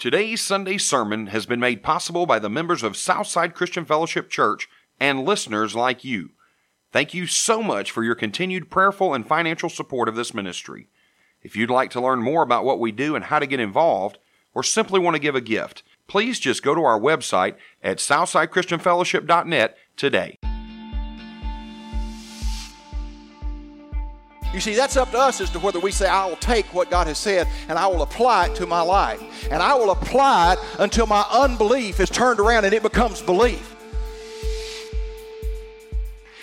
Today's Sunday sermon has been made possible by the members of Southside Christian Fellowship Church and listeners like you. Thank you so much for your continued prayerful and financial support of this ministry. If you'd like to learn more about what we do and how to get involved, or simply want to give a gift, please just go to our website at southsidechristianfellowship.net today. You see, that's up to us as to whether we say, I will take what God has said and I will apply it to my life. And I will apply it until my unbelief is turned around and it becomes belief.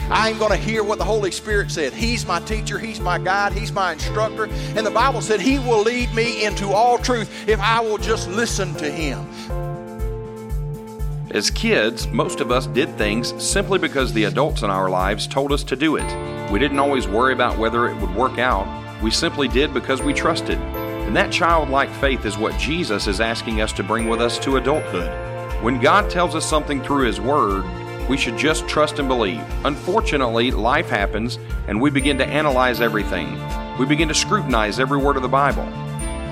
I ain't going to hear what the Holy Spirit said. He's my teacher, He's my guide, He's my instructor. And the Bible said He will lead me into all truth if I will just listen to Him. As kids, most of us did things simply because the adults in our lives told us to do it. We didn't always worry about whether it would work out. We simply did because we trusted. And that childlike faith is what Jesus is asking us to bring with us to adulthood. When God tells us something through His Word, we should just trust and believe. Unfortunately, life happens and we begin to analyze everything. We begin to scrutinize every word of the Bible.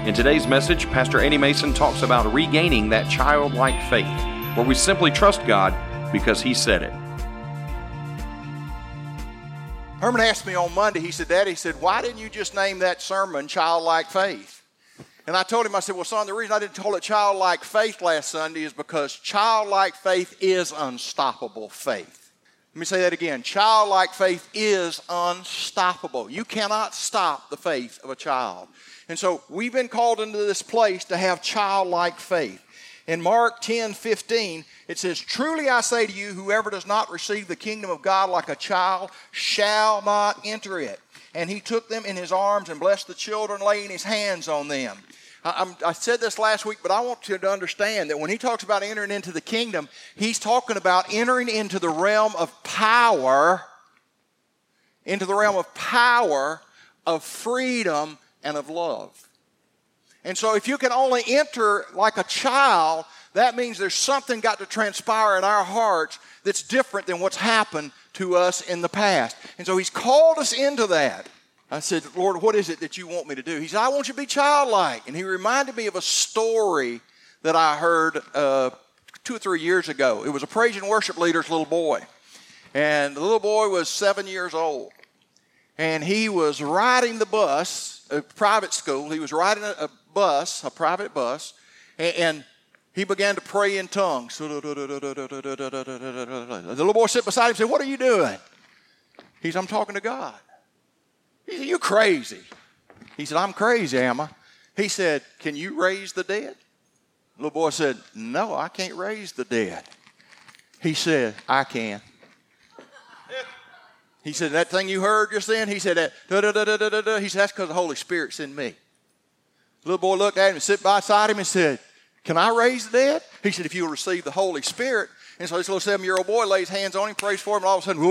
In today's message, Pastor Eddie Mason talks about regaining that childlike faith, where we simply trust God because He said it. Herman asked me on Monday, he said, Daddy, he said, why didn't you just name that sermon Childlike Faith? And I told him, I said, well, son, the reason I didn't call it childlike faith last Sunday is because childlike faith is unstoppable faith. Let me say that again. Childlike faith is unstoppable. You cannot stop the faith of a child. And so we've been called into this place to have childlike faith. In Mark 10 15, it says, Truly I say to you, whoever does not receive the kingdom of God like a child shall not enter it. And he took them in his arms and blessed the children, laying his hands on them. I, I, said this last week, but I want you to understand that when he talks about entering into the kingdom, he's talking about entering into the realm of power, into the realm of power, of freedom, and of love. And so, if you can only enter like a child, that means there's something got to transpire in our hearts that's different than what's happened to us in the past. And so, He's called us into that. I said, Lord, what is it that you want me to do? He said, I want you to be childlike. And He reminded me of a story that I heard uh, two or three years ago. It was a praise and worship leader's little boy. And the little boy was seven years old. And he was riding the bus, a private school. He was riding a, a bus, a private bus, and, he began to pray in tongues. The little boy sat beside him and said, What are you doing? He said, I'm talking to God. He said, You crazy. He said, I'm crazy, am I? He said, Can you raise the dead? The little boy said, No, I can't raise the dead. He said, I can. He said, That thing you heard just then? He said, that. He said, That's because the Holy Spirit's in me. The little boy looked at him and sit beside him and said, Can I raise the dead? He said, If you'll receive the Holy Spirit. And so this little seven year old boy lays hands on him, prays for him, and all of a sudden,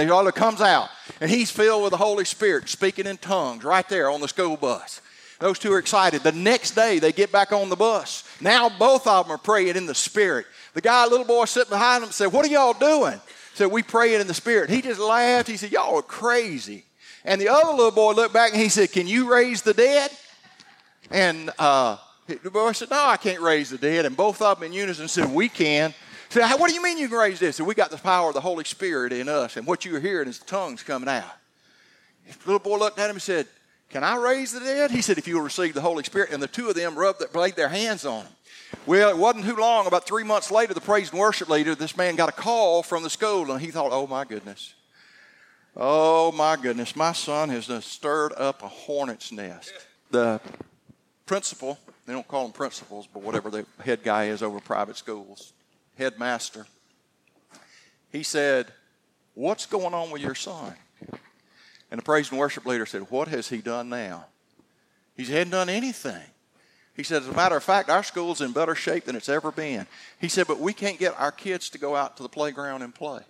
and all it comes out. And he's filled with the Holy Spirit, speaking in tongues right there on the school bus. Those two are excited. The next day, they get back on the bus. Now both of them are praying in the Spirit. The guy, little boy sitting behind him, said, What are y'all doing? Said, We praying in the Spirit. He just laughed. He said, Y'all are crazy. And the other little boy looked back and he said, Can you raise the dead? And uh, the boy said, No, I can't raise the dead. And both of them in unison said, We can. Said, What do you mean you can raise this? And we got the power of the Holy Spirit in us. And what you're hearing is tongues coming out. The little boy looked at him and said, Can I raise the dead? He said, If you will receive the Holy Spirit. And the two of them rubbed, laid their hands on him. Well, it wasn't too long. About three months later, the praise and worship leader, this man got a call from the school, and he thought, "Oh my goodness, oh my goodness, my son has stirred up a hornet's nest." The principal, they don't call them principals, but whatever the head guy is over private schools, headmaster, he said, What's going on with your son? And the praise and worship leader said, What has he done now? He hadn't done anything. He said, As a matter of fact, our school's in better shape than it's ever been. He said, But we can't get our kids to go out to the playground and play.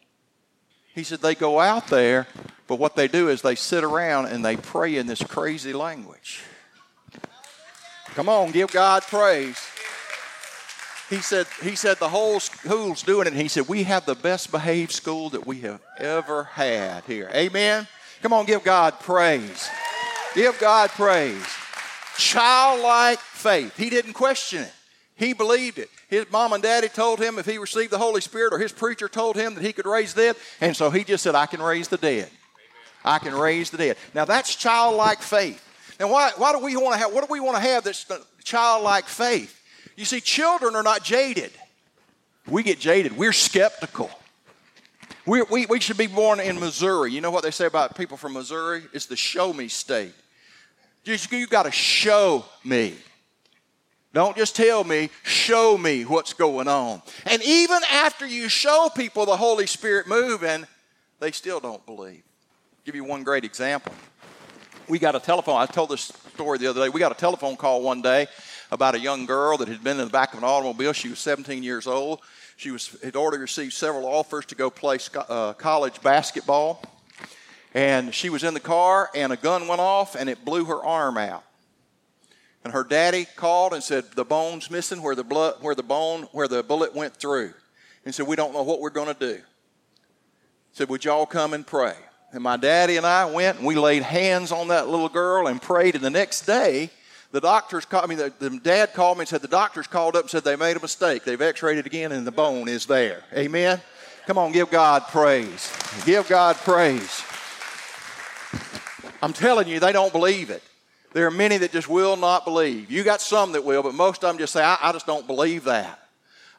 He said, They go out there, but what they do is they sit around and they pray in this crazy language. Come on, give God praise. He said, he said the whole school's doing it. And he said, We have the best behaved school that we have ever had here. Amen. Come on, give God praise. Give God praise. Childlike faith. He didn't question it. He believed it. His mom and daddy told him if he received the Holy Spirit, or his preacher told him that he could raise the dead. And so he just said, I can raise the dead. I can raise the dead. Now that's childlike faith. Now, why, why do we want to have, what do we want to have that's childlike faith? You see, children are not jaded. We get jaded. We're skeptical. We're, we we should be born in Missouri. You know what they say about people from Missouri? It's the show me state. You, you got to show me. Don't just tell me, show me what's going on. And even after you show people the Holy Spirit moving, they still don't believe. I'll give you one great example. We got a telephone, I told this story the other day. We got a telephone call one day about a young girl that had been in the back of an automobile. She was 17 years old. She was, had already received several offers to go play uh, college basketball. And she was in the car, and a gun went off, and it blew her arm out. And her daddy called and said, The bone's missing where the, blood, where the bone, where the bullet went through. And said, We don't know what we're going to do. Said, Would y'all come and pray? And my daddy and I went and we laid hands on that little girl and prayed. And the next day, the doctors called me, the, the, dad called me and said, the doctors called up and said they made a mistake. They've x-rayed it again and the bone is there. Amen? Come on, give God praise. Give God praise. I'm telling you, they don't believe it. There are many that just will not believe. You got some that will, but most of them just say, I, I just don't believe that.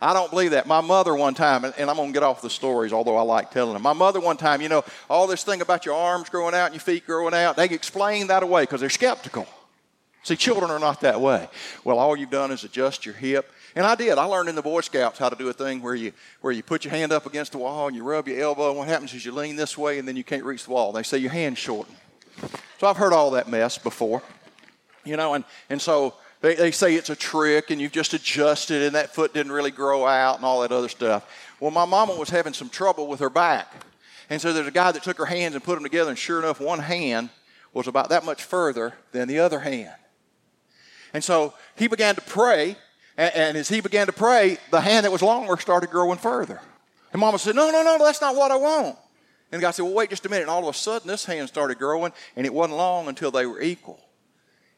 I don't believe that. My mother one time, and, and I'm going to get off the stories, although I like telling them. My mother one time, you know, all this thing about your arms growing out and your feet growing out, they explain that away because they're skeptical. See, children are not that way. Well, all you've done is adjust your hip. And I did. I learned in the Boy Scouts how to do a thing where you where you put your hand up against the wall and you rub your elbow, and what happens is you lean this way and then you can't reach the wall. They say your hand shorten. So I've heard all that mess before. You know, and, and so they, they say it's a trick and you've just adjusted and that foot didn't really grow out and all that other stuff. Well, my mama was having some trouble with her back. And so there's a guy that took her hands and put them together, and sure enough, one hand was about that much further than the other hand. And so he began to pray, and, and as he began to pray, the hand that was longer started growing further. And Mama said, No, no, no, that's not what I want. And the guy said, Well, wait just a minute. And all of a sudden, this hand started growing, and it wasn't long until they were equal.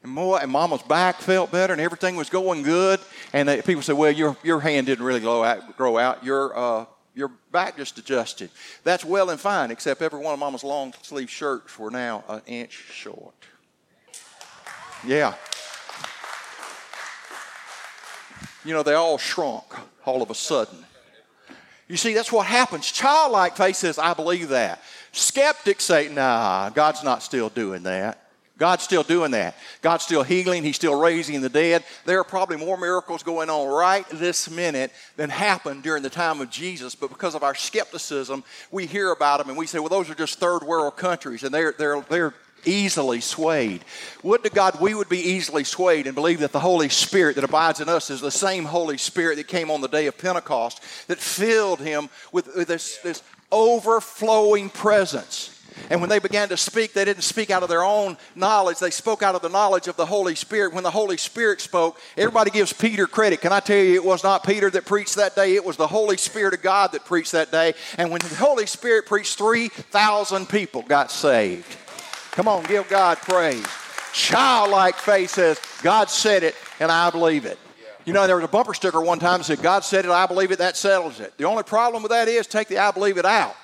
And, more, and Mama's back felt better, and everything was going good. And they, people said, Well, your, your hand didn't really grow out. Grow out. Your, uh, your back just adjusted. That's well and fine, except every one of Mama's long sleeve shirts were now an inch short. Yeah. you know, they all shrunk all of a sudden. You see, that's what happens. Childlike faith says, I believe that. Skeptics say, nah, God's not still doing that. God's still doing that. God's still healing. He's still raising the dead. There are probably more miracles going on right this minute than happened during the time of Jesus, but because of our skepticism, we hear about them and we say, well, those are just third world countries and they're, they're, they're easily swayed. Would to God we would be easily swayed and believe that the Holy Spirit that abides in us is the same Holy Spirit that came on the day of Pentecost that filled him with, this, this overflowing presence. And when they began to speak, they didn't speak out of their own knowledge. They spoke out of the knowledge of the Holy Spirit. When the Holy Spirit spoke, everybody gives Peter credit. Can I tell you, it was not Peter that preached that day, it was the Holy Spirit of God that preached that day. And when the Holy Spirit preached, 3,000 people got saved. Come on, give God praise. Childlike faith says, God said it and I believe it. You know, there was a bumper sticker one time that said, God said it, I believe it, that settles it. The only problem with that is take the I believe it out.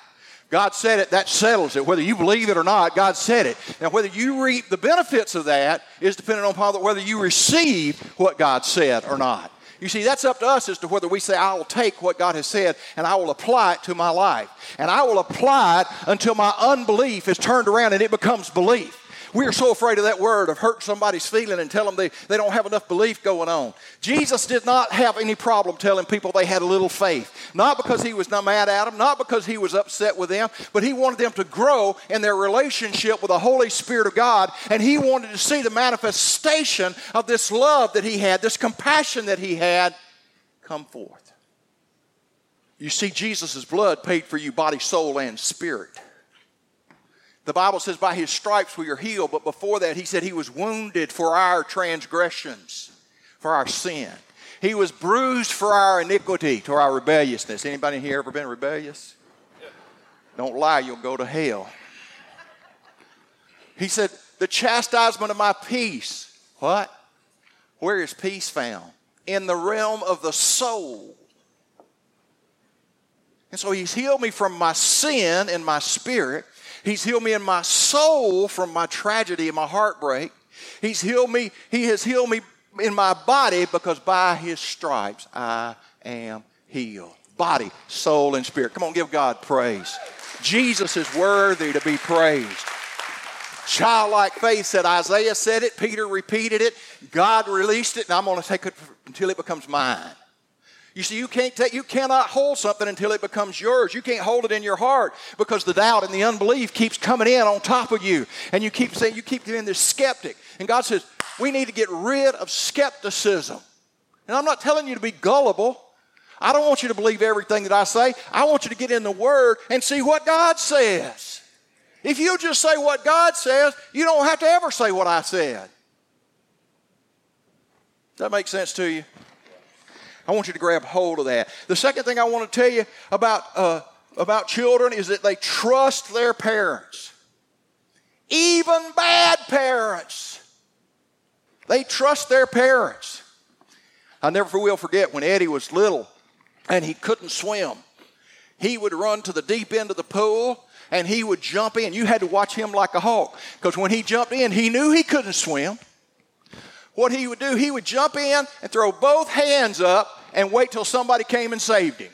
God said it, that settles it. Whether you believe it or not, God said it. Now, whether you reap the benefits of that is dependent on whether you receive what God said or not. You see, that's up to us as to whether we say, I will take what God has said and I will apply it to my life. And I will apply it until my unbelief is turned around and it becomes belief. We are so afraid of that word of hurt somebody's feeling and tell them they, they don't have enough belief going on. Jesus did not have any problem telling people they had a little faith. Not because he was not mad at them, not because he was upset with them, but he wanted them to grow in their relationship with the Holy Spirit of God. And he wanted to see the manifestation of this love that he had, this compassion that he had come forth. You see, Jesus' blood paid for you body, soul, and spirit. The Bible says, by his stripes we are healed, but before that, he said he was wounded for our transgressions, for our sin. He was bruised for our iniquity, to our rebelliousness. Anybody here ever been rebellious? Don't lie, you'll go to hell. He said, the chastisement of my peace. What? Where is peace found? in the realm of the soul. And so he's healed me from my sin in my spirit. He's healed me in my soul from my tragedy and my heartbreak. He's healed me, he has healed me in my body because by his stripes I am healed. Body, soul, and spirit. Come on, give God praise. Jesus is worthy to be praised. Childlike faith said Isaiah said it, Peter repeated it, God released it, and I'm going to take it until it becomes mine. You see, you can't take, you cannot hold something until it becomes yours. You can't hold it in your heart because the doubt and the unbelief keeps coming in on top of you. And you keep saying, you keep being this skeptic. And God says, we need to get rid of skepticism. And I'm not telling you to be gullible. I don't want you to believe everything that I say. I want you to get in the Word and see what God says. If you just say what God says, you don't have to ever say what I said. Does that make sense to you? I want you to grab hold of that. The second thing I want to tell you about, uh, about children is that they trust their parents. Even bad parents. They trust their parents. I never will forget when Eddie was little and he couldn't swim. He would run to the deep end of the pool and he would jump in. You had to watch him like a hawk because when he jumped in, he knew he couldn't swim what he would do, he would jump in and throw both hands up and wait till somebody came and saved him.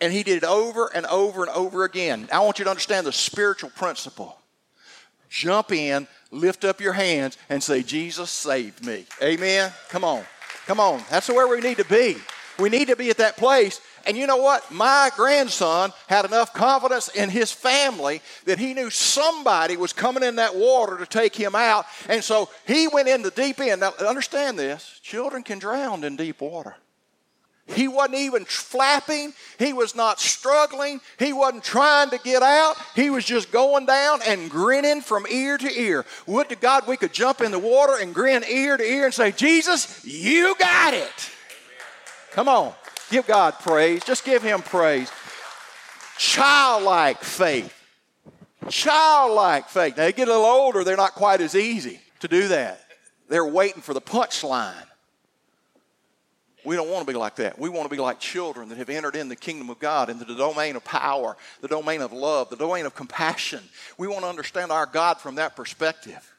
And he did it over and over and over again. I want you to understand the spiritual principle. Jump in, lift up your hands, and say, Jesus saved me. Amen. Come on. Come on. That's where we need to be. We need to be at that place and you know what? My grandson had enough confidence in his family that he knew somebody was coming in that water to take him out. And so he went in the deep end. Now, understand this children can drown in deep water. He wasn't even flapping. He was not struggling. He wasn't trying to get out. He was just going down and grinning from ear to ear. Would to God we could jump in the water and grin ear to ear and say, Jesus, you got it. Come on. Give God praise. Just give Him praise. Childlike faith. Childlike faith. Now, they get a little older, they're not quite as easy to do that. They're waiting for the punchline. We don't want to be like that. We want to be like children that have entered in the kingdom of God into the domain of power, the domain of love, the domain of compassion. We want to understand our God from that perspective.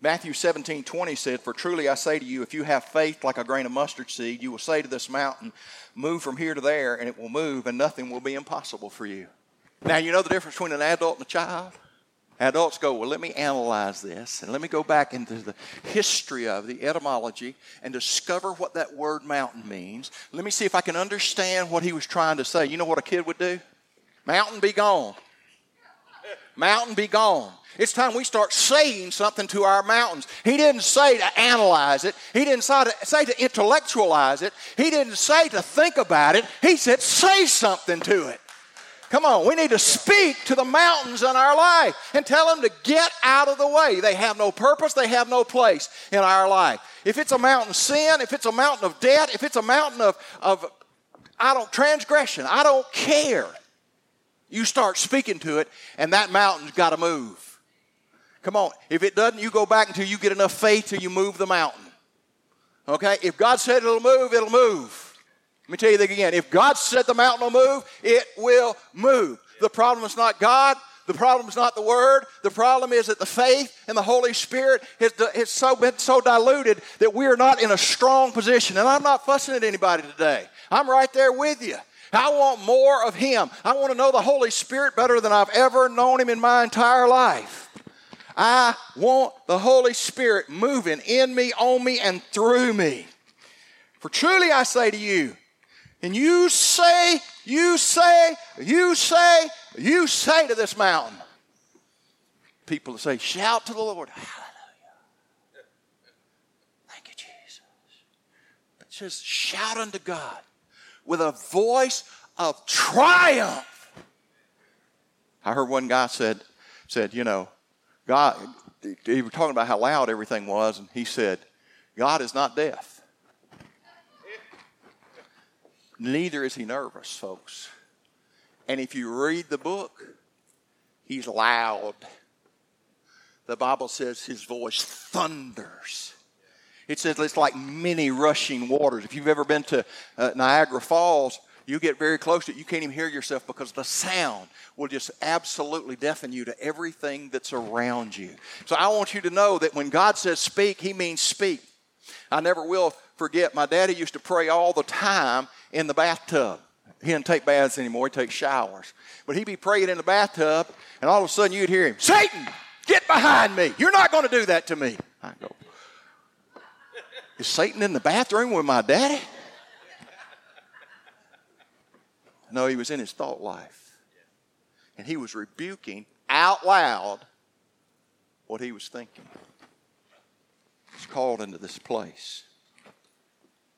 Matthew 17, 20 said, For truly I say to you, if you have faith like a grain of mustard seed, you will say to this mountain, Move from here to there, and it will move, and nothing will be impossible for you. Now, you know the difference between an adult and a child? Adults go, Well, let me analyze this, and let me go back into the history of the etymology and discover what that word mountain means. Let me see if I can understand what he was trying to say. You know what a kid would do? Mountain be gone. Mountain be gone. It's time we start saying something to our mountains. He didn't say to analyze it. He didn't say to, say to intellectualize it. He didn't say to think about it. He said, say something to it. Come on, we need to speak to the mountains in our life and tell them to get out of the way. They have no purpose, they have no place in our life. If it's a mountain sin, if it's a mountain of debt, if it's a mountain of, of I don't transgression, I don't care. You start speaking to it, and that mountain's got to move. Come on. If it doesn't, you go back until you get enough faith till you move the mountain. Okay? If God said it'll move, it'll move. Let me tell you that again. If God said the mountain will move, it will move. The problem is not God. The problem is not the Word. The problem is that the faith and the Holy Spirit has, has so been so diluted that we are not in a strong position. And I'm not fussing at anybody today. I'm right there with you. I want more of Him. I want to know the Holy Spirit better than I've ever known Him in my entire life. I want the Holy Spirit moving in me, on me, and through me. For truly I say to you, and you say, you say, you say, you say to this mountain. People say, shout to the Lord, hallelujah. Thank you, Jesus. It says, shout unto God with a voice of triumph. I heard one guy said, said, you know, God, he was talking about how loud everything was, and he said, God is not deaf. Neither is he nervous, folks. And if you read the book, he's loud. The Bible says his voice thunders. It says it's like many rushing waters. If you've ever been to uh, Niagara Falls, you get very close to it, you can't even hear yourself because the sound will just absolutely deafen you to everything that's around you. So I want you to know that when God says speak, He means speak. I never will forget, my daddy used to pray all the time in the bathtub. He didn't take baths anymore, he takes showers. But he'd be praying in the bathtub, and all of a sudden you'd hear him, Satan, get behind me. You're not going to do that to me. I go, Is Satan in the bathroom with my daddy? No, he was in his thought life. And he was rebuking out loud what he was thinking. He's called into this place.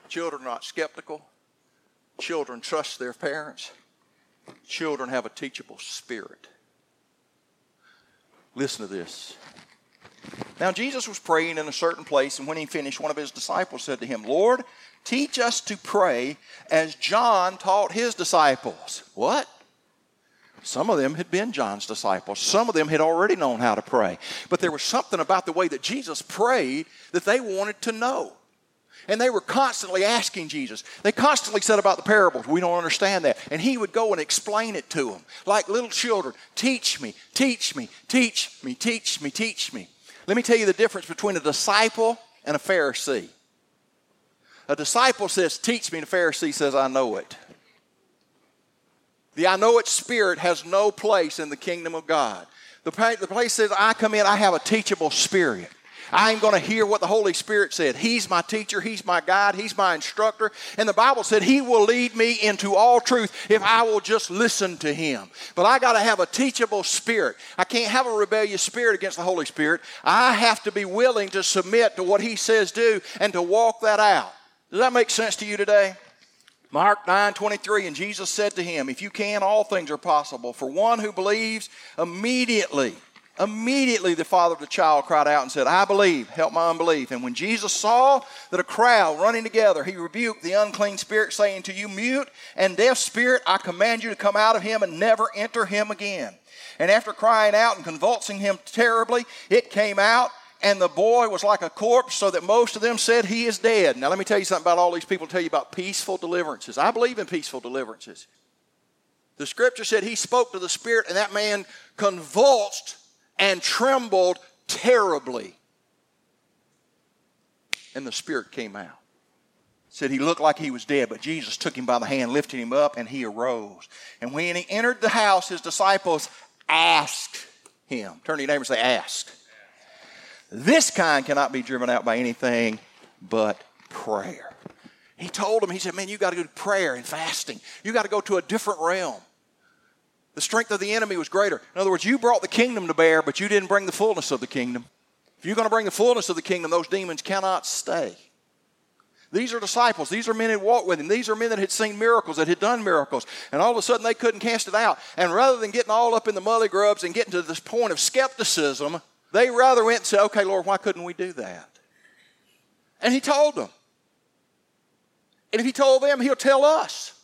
Children are not skeptical. Children trust their parents. Children have a teachable spirit. Listen to this. Now, Jesus was praying in a certain place, and when he finished, one of his disciples said to him, Lord, Teach us to pray as John taught his disciples. What? Some of them had been John's disciples. Some of them had already known how to pray. But there was something about the way that Jesus prayed that they wanted to know. And they were constantly asking Jesus. They constantly said about the parables, we don't understand that. And he would go and explain it to them. Like little children, teach me, teach me, teach me, teach me, teach me. Let me tell you the difference between a disciple and a Pharisee. A disciple says, Teach me, and a Pharisee says, I know it. The I know it spirit has no place in the kingdom of God. The, place says, I come in, I have a teachable spirit. I'm going to hear what the Holy Spirit said. He's my teacher, He's my guide, He's my instructor. And the Bible said He will lead me into all truth if I will just listen to Him. But I got to have a teachable spirit. I can't have a rebellious spirit against the Holy Spirit. I have to be willing to submit to what He says do and to walk that out. Does that make sense to you today? Mark 9 23, and Jesus said to him, If you can, all things are possible. For one who believes, immediately, immediately the father of the child cried out and said, I believe, help my unbelief. And when Jesus saw that a crowd running together, he rebuked the unclean spirit, saying to you, Mute and deaf spirit, I command you to come out of him and never enter him again. And after crying out and convulsing him terribly, it came out and the boy was like a corpse, so that most of them said he is dead. Now, let me tell you something about all these people tell you about peaceful deliverances. I believe in peaceful deliverances. The scripture said he spoke to the spirit, and that man convulsed and trembled terribly. And the spirit came out. Said he looked like he was dead, but Jesus took him by the hand, lifted him up, and he arose. And when he entered the house, his disciples asked him. Turn to your neighbor and say, Ask. This kind cannot be driven out by anything but prayer. He told him, he said, Man, you got to go to prayer and fasting. You got to go to a different realm. The strength of the enemy was greater. In other words, you brought the kingdom to bear, but you didn't bring the fullness of the kingdom. If you're going to bring the fullness of the kingdom, those demons cannot stay. These are disciples. These are men who walked with him. These are men that had seen miracles, that had done miracles. And all of a sudden they couldn't cast it out. And rather than getting all up in the mully grubs and getting to this point of skepticism, they rather went and said, okay, Lord, why couldn't we do that? And he told them. And if he told them, he'll tell us.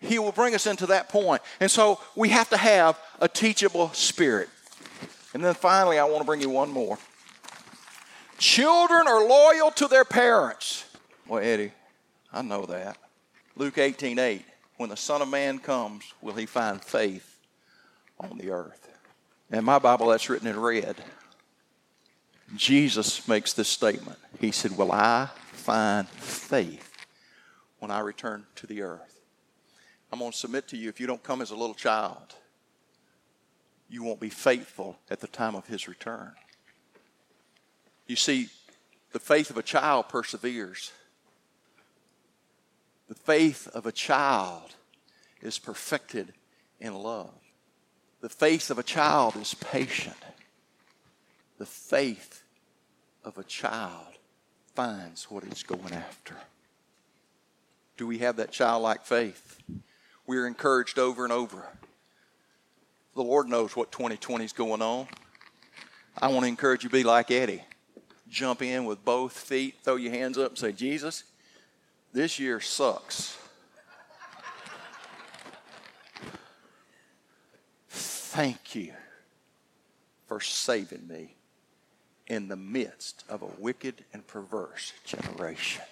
He will bring us into that point. And so we have to have a teachable spirit. And then finally, I want to bring you one more. Children are loyal to their parents. Well, Eddie, I know that. Luke 18 8. When the Son of Man comes, will he find faith on the earth? In my Bible, that's written in red. Jesus makes this statement. He said, Will I find faith when I return to the earth? I'm going to submit to you if you don't come as a little child, you won't be faithful at the time of his return. You see, the faith of a child perseveres. The faith of a child is perfected in love. The faith of a child is patient. The faith of a child finds what it's going after. Do we have that childlike faith? We're encouraged over and over. The Lord knows what 2020 is going on. I want to encourage you to be like Eddie. Jump in with both feet, throw your hands up, and say, Jesus, this year sucks. Thank you for saving me in the midst of a wicked and perverse generation.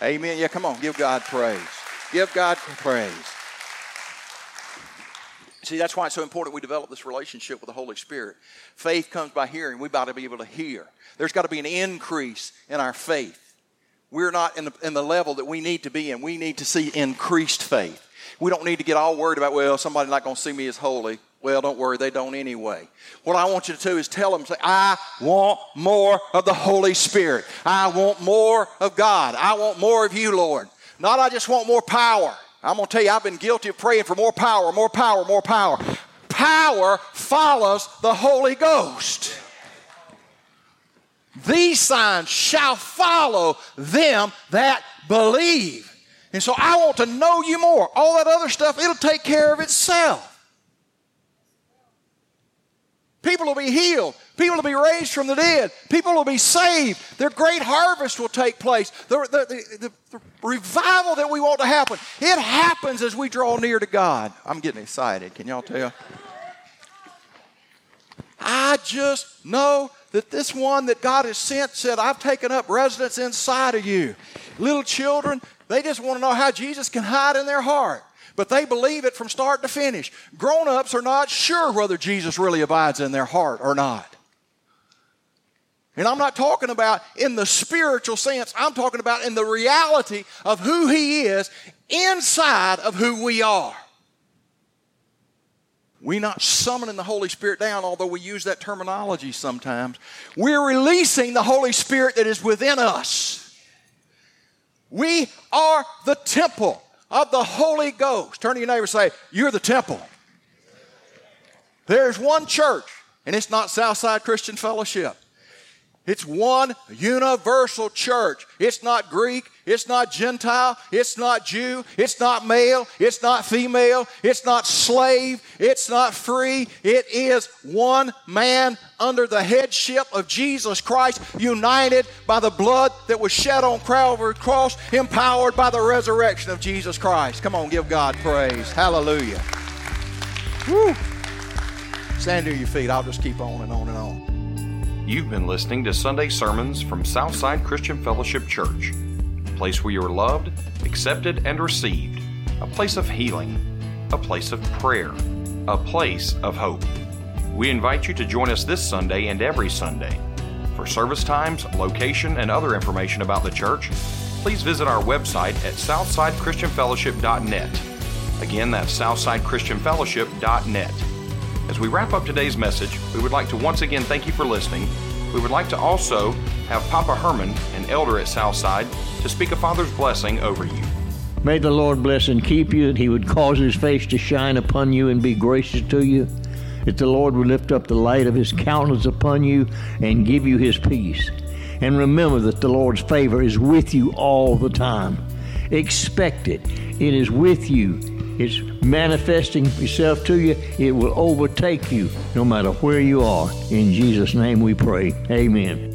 Amen. Yeah, come on, give God praise. Give God praise. See, that's why it's so important we develop this relationship with the Holy Spirit. Faith comes by hearing. We've got to be able to hear. There's got to be an increase in our faith. We're not in the, in the level that we need to be in. We need to see increased faith. We don't need to get all worried about, well, somebody's not going to see me as holy. Well, don't worry, they don't anyway. What I want you to do is tell them, say, I want more of the Holy Spirit. I want more of God. I want more of you, Lord. Not I just want more power. I'm going to tell you, I've been guilty of praying for more power, more power, more power. Power follows the Holy Ghost. These signs shall follow them that believe. And so I want to know you more. All that other stuff, it'll take care of itself. People will be healed. People will be raised from the dead. People will be saved. Their great harvest will take place. The, the, the, the, revival that we want to happen, it happens as we draw near to God. I'm getting excited. Can y'all tell? I just know that this one that God has sent said, I've taken up residence inside of you. Little children, they just want to know how Jesus can hide in their heart but they believe it from start to finish. Grown ups are not sure whether Jesus really abides in their heart or not. And I'm not talking about in the spiritual sense, I'm talking about in the reality of who He is inside of who we are. We're not summoning the Holy Spirit down, although we use that terminology sometimes. We're releasing the Holy Spirit that is within us. We are the temple of the Holy Ghost. Turn to your neighbor and say, You're the temple. There's one church, and it's not Southside Christian Fellowship. It's one universal church. It's not Greek. It's not Gentile. It's not Jew. It's not male. It's not female. It's not slave. It's not free. It is one man under the headship of Jesus Christ, united by the blood that was shed on Calvary's cross, empowered by the resurrection of Jesus Christ. Come on, give God praise. Hallelujah. Woo. Stand to your feet. I'll just keep on and on and on. You've been listening to Sunday sermons from Southside Christian Fellowship Church, a place where you are loved, accepted, and received, a place of healing, a place of prayer, a place of hope. We invite you to join us this Sunday and every Sunday. For service times, location, and other information about the church, please visit our website at southsidechristianfellowship.net. Again, that's southsidechristianfellowship.net. As we wrap up today's message, we would like to once again thank you for listening. We would like to also have Papa Herman, an elder at Southside, to speak a Father's blessing over you. May the Lord bless and keep you, that He would cause His face to shine upon you and be gracious to you, that the Lord would lift up the light of His countenance upon you and give you His peace. And remember that the Lord's favor is with you all the time. Expect it. It is with you it's manifesting itself to you. It will overtake you no matter where you are. In Jesus' name we pray. Amen.